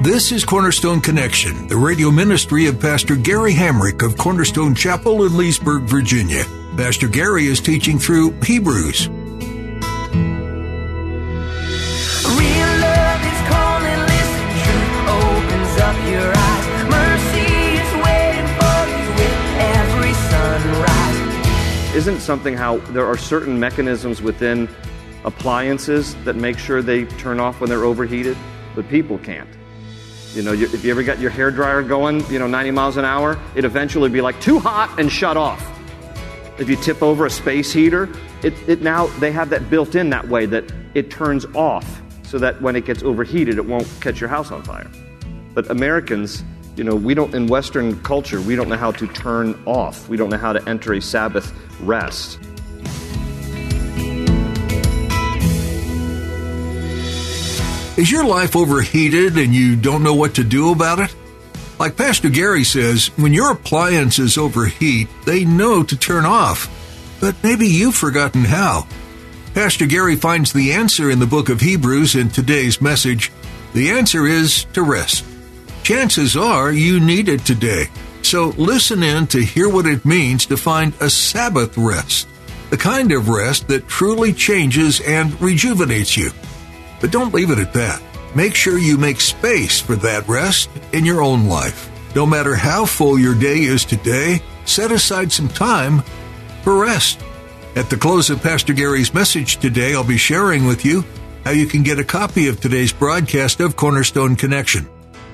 This is Cornerstone Connection, the radio ministry of Pastor Gary Hamrick of Cornerstone Chapel in Leesburg, Virginia. Pastor Gary is teaching through Hebrews. Isn't something how there are certain mechanisms within appliances that make sure they turn off when they're overheated, but people can't. You know, if you ever got your hair dryer going, you know, 90 miles an hour, it eventually be like too hot and shut off. If you tip over a space heater, it, it now they have that built in that way that it turns off so that when it gets overheated, it won't catch your house on fire. But Americans, you know, we don't in Western culture, we don't know how to turn off. We don't know how to enter a Sabbath rest. Is your life overheated and you don't know what to do about it? Like Pastor Gary says, when your appliances overheat, they know to turn off. But maybe you've forgotten how. Pastor Gary finds the answer in the book of Hebrews in today's message. The answer is to rest. Chances are you need it today. So listen in to hear what it means to find a Sabbath rest, the kind of rest that truly changes and rejuvenates you. But don't leave it at that. Make sure you make space for that rest in your own life. No matter how full your day is today, set aside some time for rest. At the close of Pastor Gary's message today, I'll be sharing with you how you can get a copy of today's broadcast of Cornerstone Connection.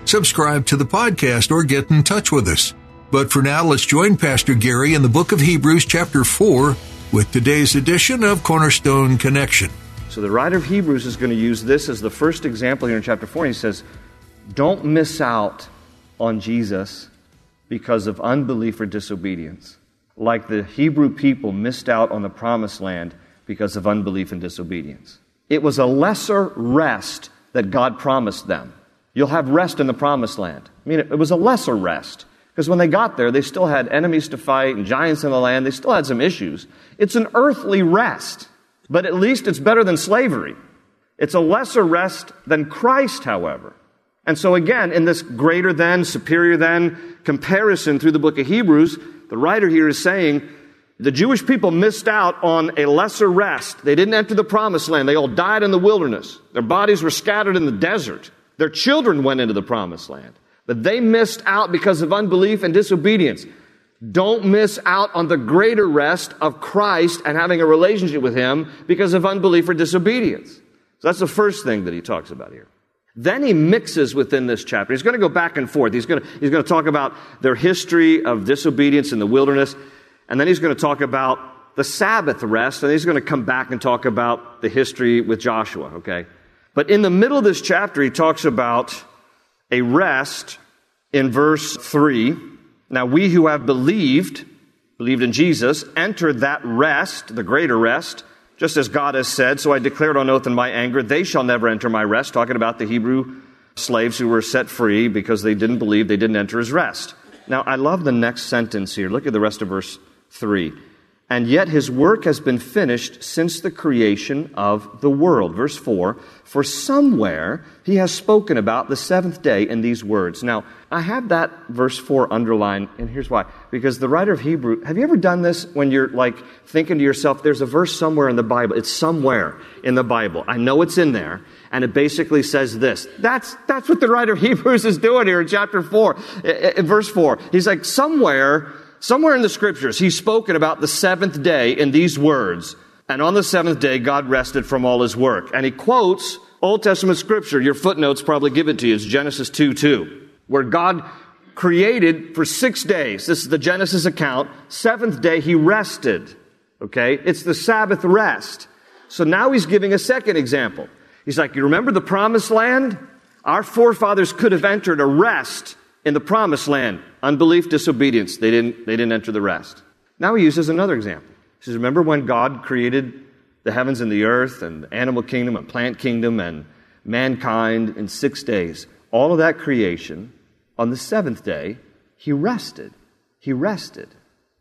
Subscribe to the podcast or get in touch with us. But for now, let's join Pastor Gary in the book of Hebrews, chapter 4, with today's edition of Cornerstone Connection. So the writer of Hebrews is going to use this as the first example here in chapter 4. And he says, Don't miss out on Jesus because of unbelief or disobedience, like the Hebrew people missed out on the promised land because of unbelief and disobedience. It was a lesser rest that God promised them. You'll have rest in the promised land. I mean, it was a lesser rest. Because when they got there, they still had enemies to fight and giants in the land. They still had some issues. It's an earthly rest. But at least it's better than slavery. It's a lesser rest than Christ, however. And so again, in this greater than, superior than comparison through the book of Hebrews, the writer here is saying the Jewish people missed out on a lesser rest. They didn't enter the promised land. They all died in the wilderness. Their bodies were scattered in the desert. Their children went into the promised land. But they missed out because of unbelief and disobedience. Don't miss out on the greater rest of Christ and having a relationship with Him because of unbelief or disobedience. So that's the first thing that he talks about here. Then he mixes within this chapter. He's going to go back and forth. He's going to, he's going to talk about their history of disobedience in the wilderness. And then he's going to talk about the Sabbath rest. And he's going to come back and talk about the history with Joshua, okay? But in the middle of this chapter, he talks about a rest in verse 3 now, we who have believed, believed in Jesus, entered that rest, the greater rest, just as God has said, so I declared on oath in my anger, they shall never enter my rest, talking about the Hebrew slaves who were set free because they didn't believe, they didn't enter his rest. Now, I love the next sentence here. Look at the rest of verse 3 and yet his work has been finished since the creation of the world. Verse 4 For somewhere he has spoken about the seventh day in these words. Now, I have that verse 4 underlined, and here's why. Because the writer of Hebrew, have you ever done this when you're like thinking to yourself, there's a verse somewhere in the Bible? It's somewhere in the Bible. I know it's in there, and it basically says this. That's, that's what the writer of Hebrews is doing here in chapter 4, in verse 4. He's like, somewhere Somewhere in the scriptures, he's spoken about the seventh day in these words. And on the seventh day, God rested from all his work. And he quotes Old Testament scripture. Your footnotes probably give it to you. It's Genesis 2 2, where God created for six days. This is the Genesis account. Seventh day, he rested. Okay? It's the Sabbath rest. So now he's giving a second example. He's like, You remember the promised land? Our forefathers could have entered a rest in the promised land. Unbelief, disobedience. They didn't, they didn't enter the rest. Now he uses another example. He says, Remember when God created the heavens and the earth and the animal kingdom and plant kingdom and mankind in six days? All of that creation, on the seventh day, he rested. He rested.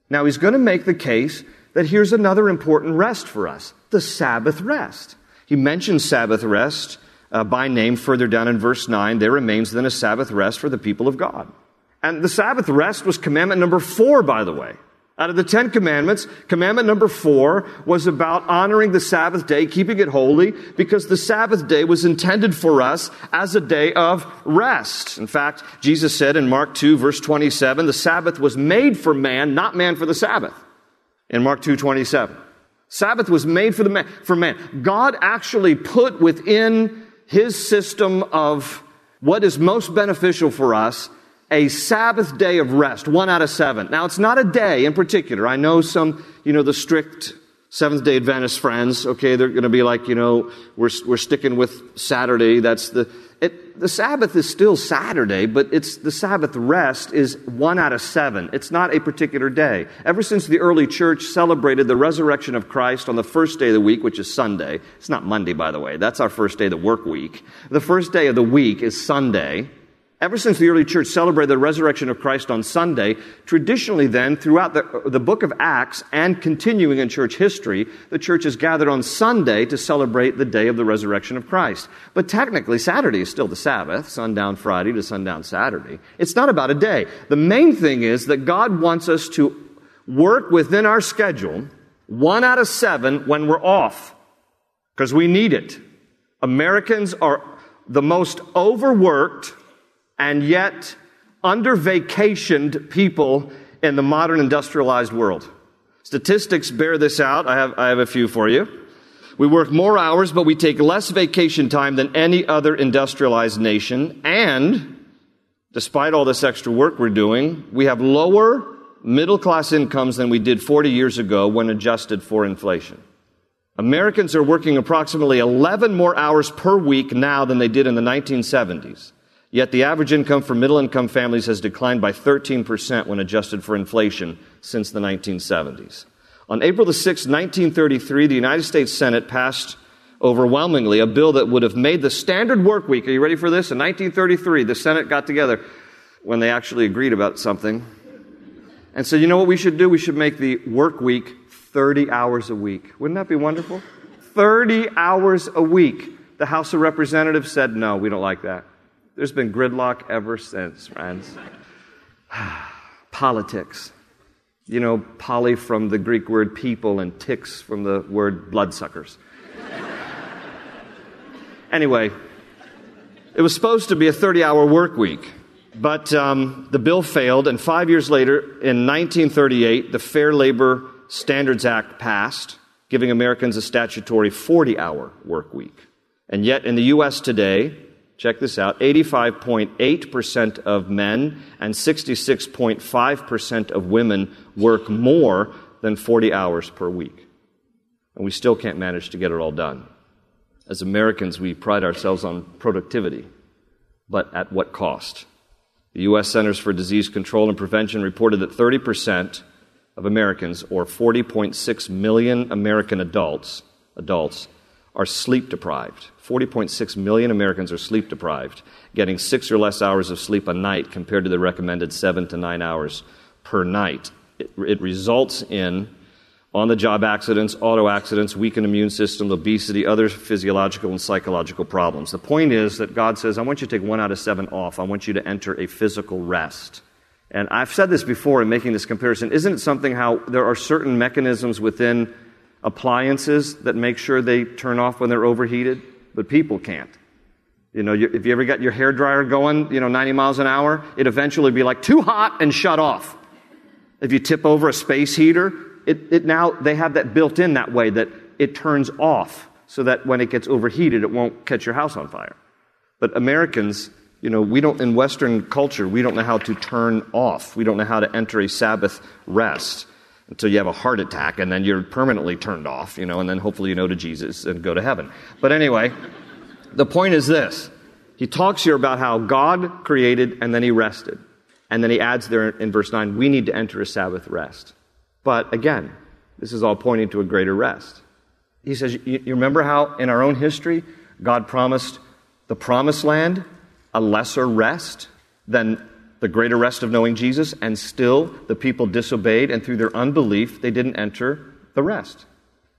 Now he's going to make the case that here's another important rest for us the Sabbath rest. He mentions Sabbath rest uh, by name further down in verse 9. There remains then a Sabbath rest for the people of God. And the Sabbath rest was commandment number four, by the way. Out of the Ten Commandments, commandment number four was about honoring the Sabbath day, keeping it holy, because the Sabbath day was intended for us as a day of rest. In fact, Jesus said in Mark 2, verse 27, the Sabbath was made for man, not man for the Sabbath. In Mark 2, 27. Sabbath was made for, the man, for man. God actually put within his system of what is most beneficial for us a Sabbath day of rest, one out of seven. Now, it's not a day in particular. I know some, you know, the strict Seventh day Adventist friends, okay, they're going to be like, you know, we're, we're sticking with Saturday. That's the, it, the Sabbath is still Saturday, but it's the Sabbath rest is one out of seven. It's not a particular day. Ever since the early church celebrated the resurrection of Christ on the first day of the week, which is Sunday, it's not Monday, by the way. That's our first day of the work week. The first day of the week is Sunday. Ever since the early church celebrated the resurrection of Christ on Sunday, traditionally then, throughout the, the book of Acts and continuing in church history, the church is gathered on Sunday to celebrate the day of the resurrection of Christ. But technically, Saturday is still the Sabbath, sundown Friday to sundown Saturday. It's not about a day. The main thing is that God wants us to work within our schedule one out of seven when we're off, because we need it. Americans are the most overworked, and yet under vacationed people in the modern industrialized world. Statistics bear this out. I have, I have a few for you. We work more hours, but we take less vacation time than any other industrialized nation. And despite all this extra work we're doing, we have lower middle class incomes than we did 40 years ago when adjusted for inflation. Americans are working approximately 11 more hours per week now than they did in the 1970s. Yet the average income for middle income families has declined by 13% when adjusted for inflation since the 1970s. On April the 6th, 1933, the United States Senate passed overwhelmingly a bill that would have made the standard work week. Are you ready for this? In 1933, the Senate got together when they actually agreed about something and said, you know what we should do? We should make the work week 30 hours a week. Wouldn't that be wonderful? 30 hours a week. The House of Representatives said, no, we don't like that. There's been gridlock ever since, friends. Politics. You know, poly from the Greek word people and ticks from the word bloodsuckers. anyway, it was supposed to be a 30 hour work week, but um, the bill failed, and five years later, in 1938, the Fair Labor Standards Act passed, giving Americans a statutory 40 hour work week. And yet, in the U.S. today, Check this out 85.8% of men and 66.5% of women work more than 40 hours per week. And we still can't manage to get it all done. As Americans, we pride ourselves on productivity, but at what cost? The U.S. Centers for Disease Control and Prevention reported that 30% of Americans, or 40.6 million American adults, adults are sleep deprived. 40.6 million Americans are sleep deprived, getting six or less hours of sleep a night compared to the recommended seven to nine hours per night. It, it results in on the job accidents, auto accidents, weakened immune system, obesity, other physiological and psychological problems. The point is that God says, I want you to take one out of seven off. I want you to enter a physical rest. And I've said this before in making this comparison. Isn't it something how there are certain mechanisms within appliances that make sure they turn off when they're overheated, but people can't. You know, if you ever got your hair dryer going, you know, 90 miles an hour, it eventually be like too hot and shut off. If you tip over a space heater, it, it now, they have that built in that way that it turns off so that when it gets overheated, it won't catch your house on fire. But Americans, you know, we don't, in Western culture, we don't know how to turn off. We don't know how to enter a Sabbath rest until you have a heart attack and then you're permanently turned off, you know, and then hopefully you know to Jesus and go to heaven. But anyway, the point is this he talks here about how God created and then he rested. And then he adds there in verse 9, we need to enter a Sabbath rest. But again, this is all pointing to a greater rest. He says, You, you remember how in our own history, God promised the promised land a lesser rest than the greater rest of knowing Jesus, and still the people disobeyed, and through their unbelief, they didn't enter the rest.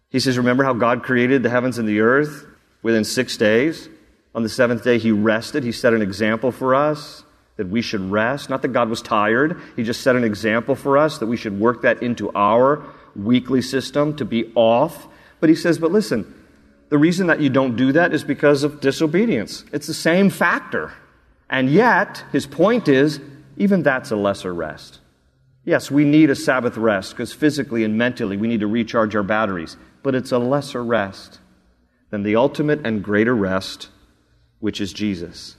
He says, Remember how God created the heavens and the earth within six days? On the seventh day, He rested. He set an example for us that we should rest. Not that God was tired, He just set an example for us that we should work that into our weekly system to be off. But He says, But listen, the reason that you don't do that is because of disobedience. It's the same factor. And yet, His point is, even that's a lesser rest. Yes, we need a Sabbath rest because physically and mentally we need to recharge our batteries, but it's a lesser rest than the ultimate and greater rest, which is Jesus.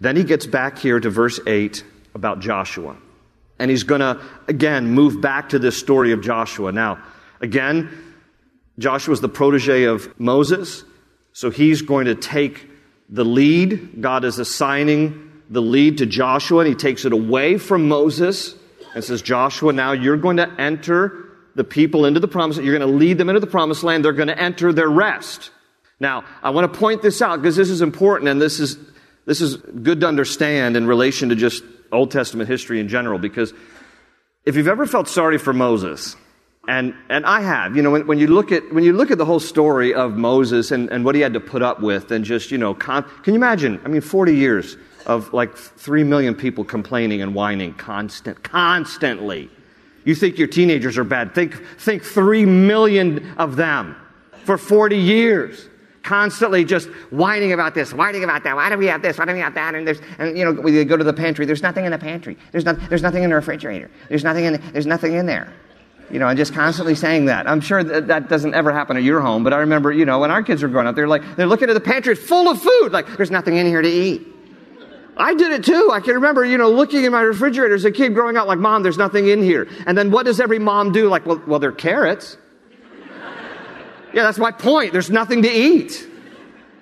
Then he gets back here to verse 8 about Joshua. And he's going to, again, move back to this story of Joshua. Now, again, Joshua is the protege of Moses, so he's going to take the lead. God is assigning the lead to Joshua, and he takes it away from Moses and says, Joshua, now you're going to enter the people into the promised You're going to lead them into the promised land. They're going to enter their rest. Now, I want to point this out because this is important and this is, this is good to understand in relation to just Old Testament history in general because if you've ever felt sorry for Moses, and, and I have, you know, when, when, you look at, when you look at the whole story of Moses and, and what he had to put up with and just, you know, con- can you imagine? I mean, 40 years of like 3 million people complaining and whining constant, constantly. You think your teenagers are bad. Think, think 3 million of them for 40 years. Constantly just whining about this, whining about that. Why do we have this? Why do we have that? And there's, and you know, we go to the pantry. There's nothing in the pantry. There's, not, there's nothing in the refrigerator. There's nothing in, there's nothing in there. You know, and just constantly saying that. I'm sure that, that doesn't ever happen at your home, but I remember, you know, when our kids were growing up, they're like, they're looking at the pantry, full of food. Like, there's nothing in here to eat. I did it too. I can remember, you know, looking in my refrigerator as a kid growing up like, mom, there's nothing in here. And then what does every mom do? Like, well, well, they're carrots. yeah, that's my point. There's nothing to eat.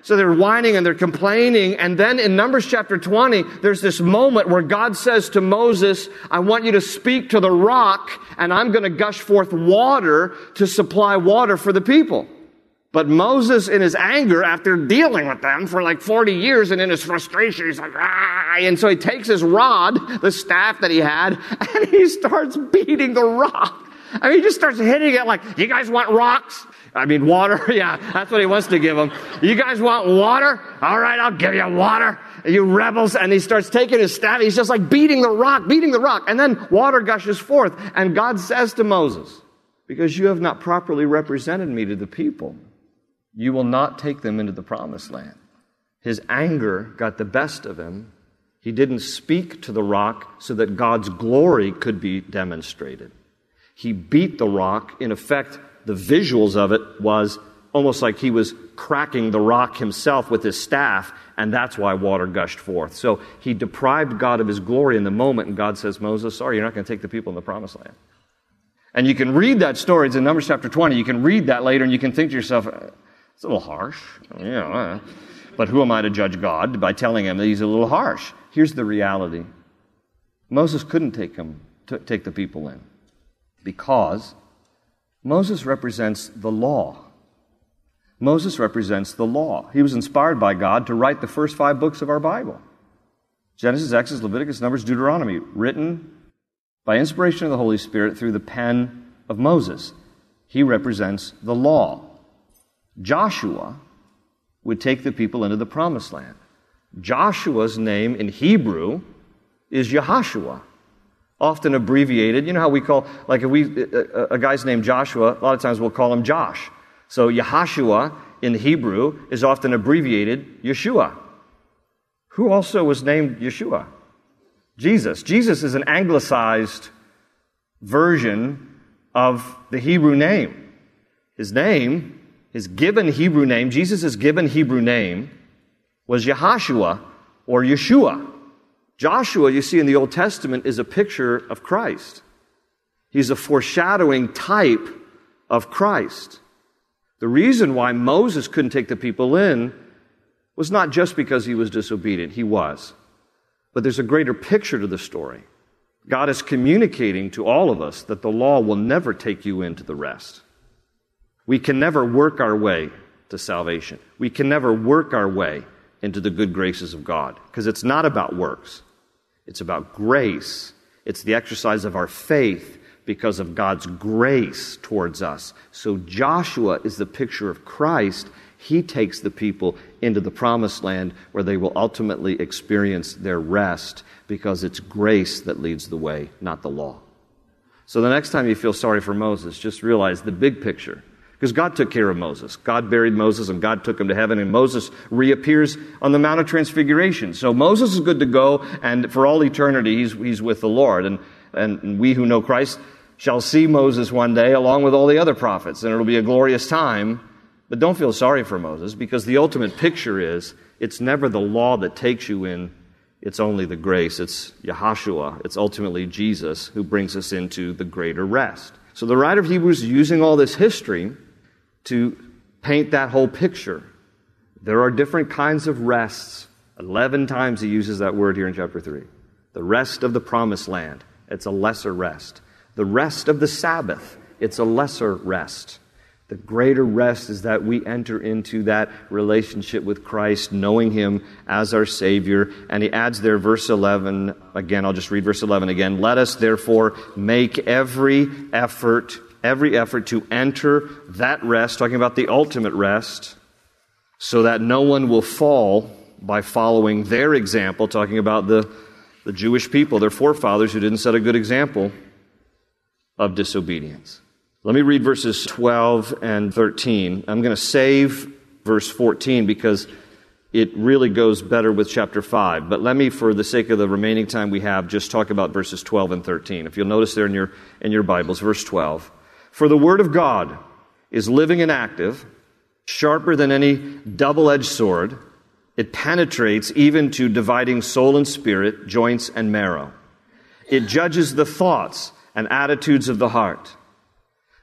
So they're whining and they're complaining. And then in Numbers chapter 20, there's this moment where God says to Moses, I want you to speak to the rock and I'm going to gush forth water to supply water for the people. But Moses, in his anger, after dealing with them for like 40 years and in his frustration, he's like, ah, and so he takes his rod, the staff that he had, and he starts beating the rock. I mean, he just starts hitting it like, you guys want rocks? I mean, water? Yeah, that's what he wants to give them. You guys want water? All right, I'll give you water. You rebels. And he starts taking his staff. He's just like beating the rock, beating the rock. And then water gushes forth. And God says to Moses, because you have not properly represented me to the people, you will not take them into the promised land. His anger got the best of him. He didn't speak to the rock so that God's glory could be demonstrated. He beat the rock. In effect, the visuals of it was almost like he was cracking the rock himself with his staff, and that's why water gushed forth. So he deprived God of his glory in the moment, and God says, Moses, sorry, you're not going to take the people in the promised land. And you can read that story. It's in Numbers chapter 20. You can read that later, and you can think to yourself, it's a little harsh. Yeah. But who am I to judge God by telling him that he's a little harsh? Here's the reality Moses couldn't take, him, t- take the people in because Moses represents the law. Moses represents the law. He was inspired by God to write the first five books of our Bible Genesis, Exodus, Leviticus, Numbers, Deuteronomy, written by inspiration of the Holy Spirit through the pen of Moses. He represents the law. Joshua would take the people into the promised land. Joshua's name in Hebrew is Yahashua, often abbreviated. You know how we call, like if we, a, a guy's named Joshua, a lot of times we'll call him Josh. So Yahashua in Hebrew is often abbreviated Yeshua. Who also was named Yeshua? Jesus. Jesus is an anglicized version of the Hebrew name. His name his given Hebrew name, Jesus' given Hebrew name, was Yahashua or Yeshua. Joshua, you see in the Old Testament, is a picture of Christ. He's a foreshadowing type of Christ. The reason why Moses couldn't take the people in was not just because he was disobedient, he was. But there's a greater picture to the story. God is communicating to all of us that the law will never take you into the rest. We can never work our way to salvation. We can never work our way into the good graces of God because it's not about works. It's about grace. It's the exercise of our faith because of God's grace towards us. So Joshua is the picture of Christ. He takes the people into the promised land where they will ultimately experience their rest because it's grace that leads the way, not the law. So the next time you feel sorry for Moses, just realize the big picture. Because God took care of Moses. God buried Moses and God took him to heaven, and Moses reappears on the Mount of Transfiguration. So Moses is good to go, and for all eternity, he's, he's with the Lord. And, and we who know Christ shall see Moses one day along with all the other prophets, and it'll be a glorious time. But don't feel sorry for Moses, because the ultimate picture is it's never the law that takes you in it's only the grace. It's Yahshua. It's ultimately Jesus who brings us into the greater rest. So the writer of Hebrews is using all this history to paint that whole picture. There are different kinds of rests. Eleven times he uses that word here in chapter 3. The rest of the promised land, it's a lesser rest. The rest of the Sabbath, it's a lesser rest. The greater rest is that we enter into that relationship with Christ, knowing Him as our Savior. And he adds there, verse 11, again, I'll just read verse 11 again. Let us therefore make every effort, every effort to enter that rest, talking about the ultimate rest, so that no one will fall by following their example, talking about the, the Jewish people, their forefathers who didn't set a good example of disobedience. Let me read verses 12 and 13. I'm going to save verse 14 because it really goes better with chapter 5. But let me, for the sake of the remaining time we have, just talk about verses 12 and 13. If you'll notice there in your, in your Bibles, verse 12. For the word of God is living and active, sharper than any double edged sword. It penetrates even to dividing soul and spirit, joints and marrow. It judges the thoughts and attitudes of the heart.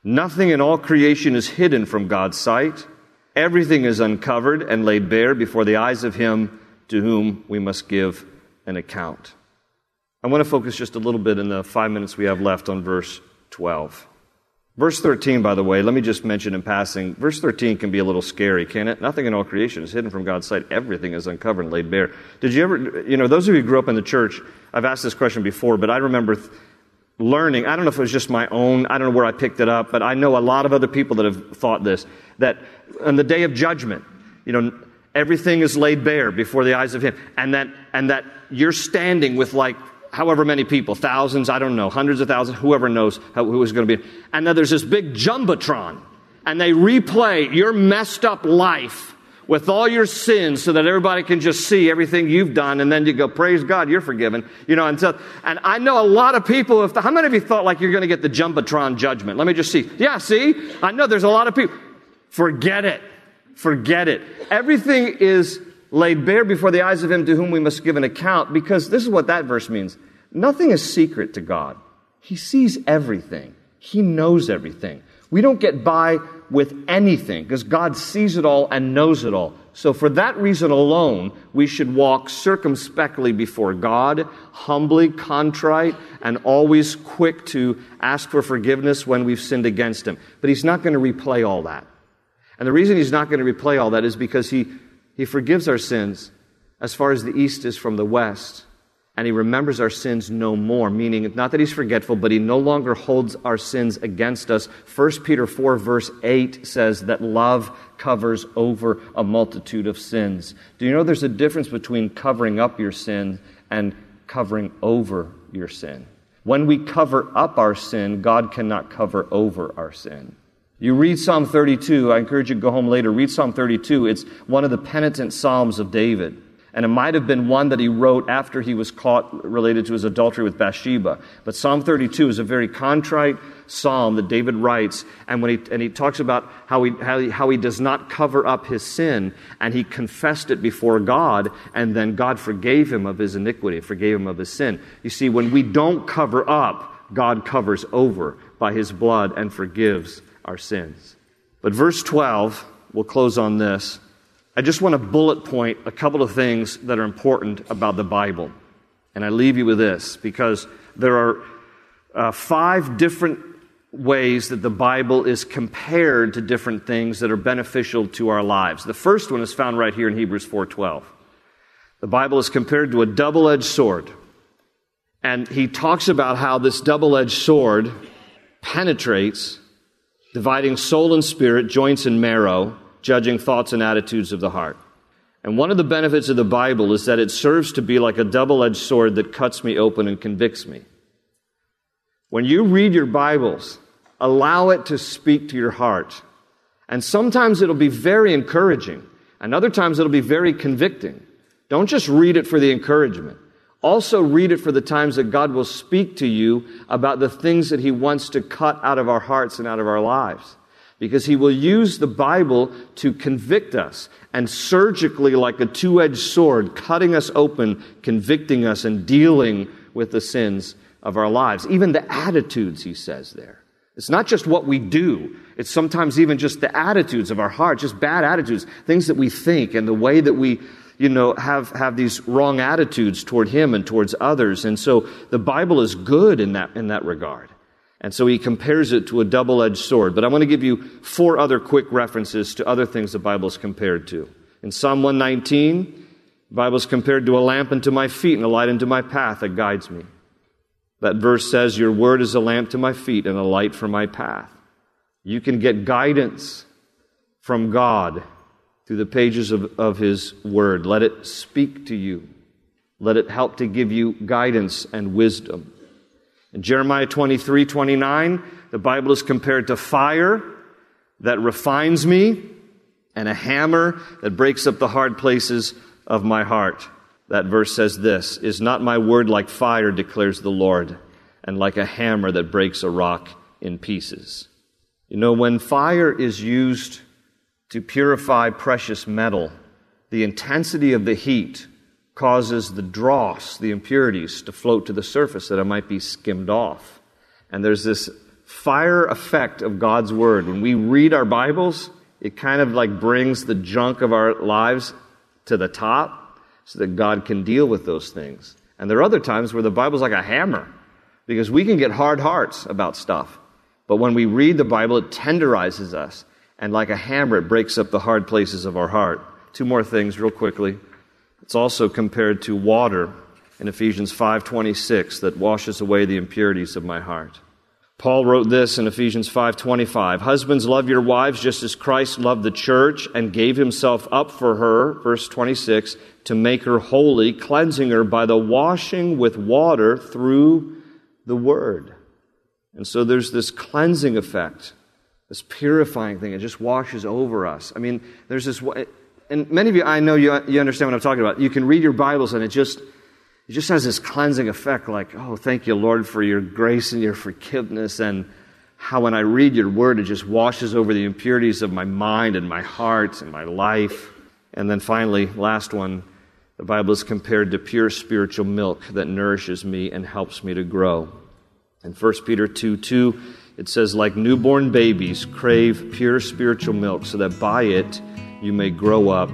Nothing in all creation is hidden from God's sight. Everything is uncovered and laid bare before the eyes of Him to whom we must give an account. I want to focus just a little bit in the five minutes we have left on verse 12. Verse 13, by the way, let me just mention in passing, verse 13 can be a little scary, can it? Nothing in all creation is hidden from God's sight. Everything is uncovered and laid bare. Did you ever, you know, those of you who grew up in the church, I've asked this question before, but I remember learning, I don't know if it was just my own, I don't know where I picked it up, but I know a lot of other people that have thought this, that on the day of judgment, you know, everything is laid bare before the eyes of Him, and that, and that you're standing with like however many people, thousands, I don't know, hundreds of thousands, whoever knows how, who is going to be, and then there's this big jumbotron, and they replay your messed up life with all your sins so that everybody can just see everything you've done and then you go praise god you're forgiven you know and so and i know a lot of people if the, how many of you thought like you're going to get the jumbotron judgment? Let me just see. Yeah see? I know there's a lot of people forget it. Forget it. Everything is laid bare before the eyes of him to whom we must give an account because this is what that verse means nothing is secret to god he sees everything he knows everything we don't get by with anything because God sees it all and knows it all. So, for that reason alone, we should walk circumspectly before God, humbly, contrite, and always quick to ask for forgiveness when we've sinned against Him. But He's not going to replay all that. And the reason He's not going to replay all that is because He, he forgives our sins as far as the east is from the west and he remembers our sins no more, meaning not that he's forgetful, but he no longer holds our sins against us. 1 Peter 4, verse 8 says that love covers over a multitude of sins. Do you know there's a difference between covering up your sin and covering over your sin? When we cover up our sin, God cannot cover over our sin. You read Psalm 32, I encourage you to go home later, read Psalm 32. It's one of the penitent Psalms of David. And it might have been one that he wrote after he was caught related to his adultery with Bathsheba. But Psalm 32 is a very contrite psalm that David writes. And, when he, and he talks about how he, how, he, how he does not cover up his sin, and he confessed it before God, and then God forgave him of his iniquity, forgave him of his sin. You see, when we don't cover up, God covers over by his blood and forgives our sins. But verse 12, we'll close on this. I just want to bullet point a couple of things that are important about the Bible. And I leave you with this because there are uh, five different ways that the Bible is compared to different things that are beneficial to our lives. The first one is found right here in Hebrews 4:12. The Bible is compared to a double-edged sword. And he talks about how this double-edged sword penetrates dividing soul and spirit, joints and marrow, judging thoughts and attitudes of the heart. And one of the benefits of the Bible is that it serves to be like a double edged sword that cuts me open and convicts me. When you read your Bibles, allow it to speak to your heart. And sometimes it'll be very encouraging, and other times it'll be very convicting. Don't just read it for the encouragement. Also, read it for the times that God will speak to you about the things that He wants to cut out of our hearts and out of our lives because he will use the Bible to convict us and surgically, like a two edged sword, cutting us open, convicting us, and dealing with the sins of our lives. Even the attitudes, he says there. It's not just what we do, it's sometimes even just the attitudes of our heart, just bad attitudes, things that we think, and the way that we you know, have, have these wrong attitudes toward him and towards others. And so the Bible is good in that, in that regard. And so he compares it to a double edged sword. But I want to give you four other quick references to other things the Bible is compared to. In Psalm 119, the Bible is compared to a lamp unto my feet and a light unto my path that guides me. That verse says, Your word is a lamp to my feet and a light for my path. You can get guidance from God through the pages of, of His Word. Let it speak to you. Let it help to give you guidance and wisdom. In Jeremiah 23 29, the Bible is compared to fire that refines me and a hammer that breaks up the hard places of my heart. That verse says this Is not my word like fire, declares the Lord, and like a hammer that breaks a rock in pieces? You know, when fire is used to purify precious metal, the intensity of the heat causes the dross, the impurities, to float to the surface that it might be skimmed off. And there's this fire effect of God's Word. When we read our Bibles, it kind of like brings the junk of our lives to the top so that God can deal with those things. And there are other times where the Bible's like a hammer because we can get hard hearts about stuff. But when we read the Bible, it tenderizes us. And like a hammer, it breaks up the hard places of our heart. Two more things, real quickly. It's also compared to water in Ephesians 5:26 that washes away the impurities of my heart. Paul wrote this in Ephesians 5:25, "Husbands love your wives just as Christ loved the church and gave himself up for her," verse 26, "to make her holy, cleansing her by the washing with water through the word." And so there's this cleansing effect, this purifying thing. It just washes over us. I mean, there's this and many of you, I know you, you understand what I'm talking about. You can read your Bibles and it just, it just has this cleansing effect like, oh, thank you, Lord, for your grace and your forgiveness. And how when I read your word, it just washes over the impurities of my mind and my heart and my life. And then finally, last one, the Bible is compared to pure spiritual milk that nourishes me and helps me to grow. In 1 Peter 2 2, it says, like newborn babies, crave pure spiritual milk so that by it, you may grow up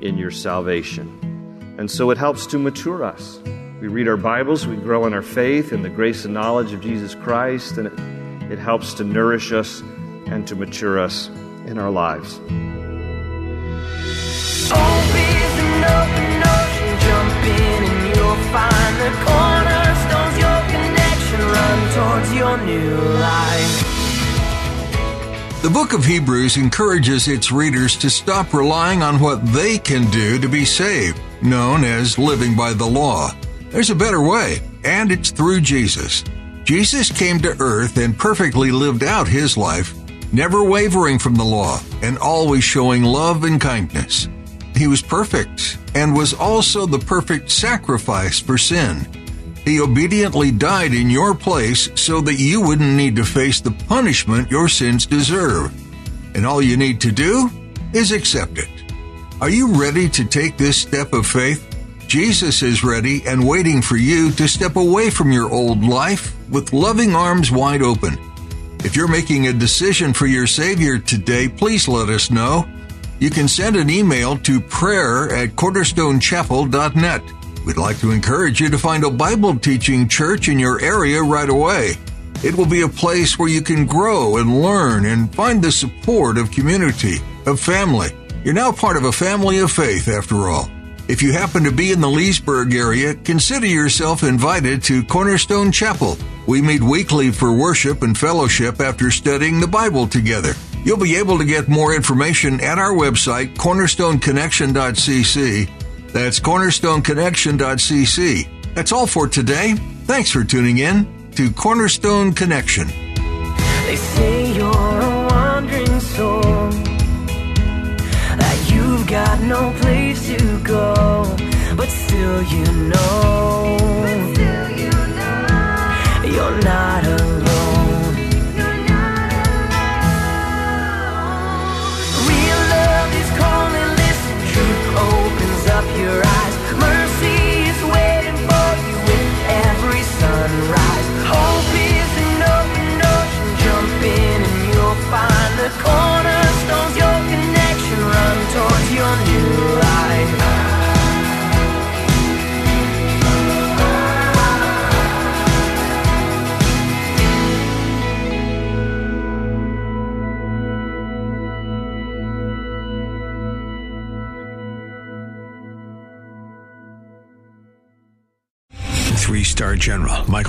in your salvation. And so it helps to mature us. We read our Bibles, we grow in our faith and the grace and knowledge of Jesus Christ, and it, it helps to nourish us and to mature us in our lives. Towards your new life. The book of Hebrews encourages its readers to stop relying on what they can do to be saved, known as living by the law. There's a better way, and it's through Jesus. Jesus came to earth and perfectly lived out his life, never wavering from the law and always showing love and kindness. He was perfect and was also the perfect sacrifice for sin. He obediently died in your place so that you wouldn't need to face the punishment your sins deserve. And all you need to do is accept it. Are you ready to take this step of faith? Jesus is ready and waiting for you to step away from your old life with loving arms wide open. If you're making a decision for your Savior today, please let us know. you can send an email to prayer at cornerstonechapel.net. We'd like to encourage you to find a Bible teaching church in your area right away. It will be a place where you can grow and learn and find the support of community, of family. You're now part of a family of faith, after all. If you happen to be in the Leesburg area, consider yourself invited to Cornerstone Chapel. We meet weekly for worship and fellowship after studying the Bible together. You'll be able to get more information at our website, cornerstoneconnection.cc. That's cornerstoneconnection.cc. That's all for today. Thanks for tuning in to Cornerstone Connection. They say you're a wandering soul, that you've got no place to go, but still you know, you're not alone.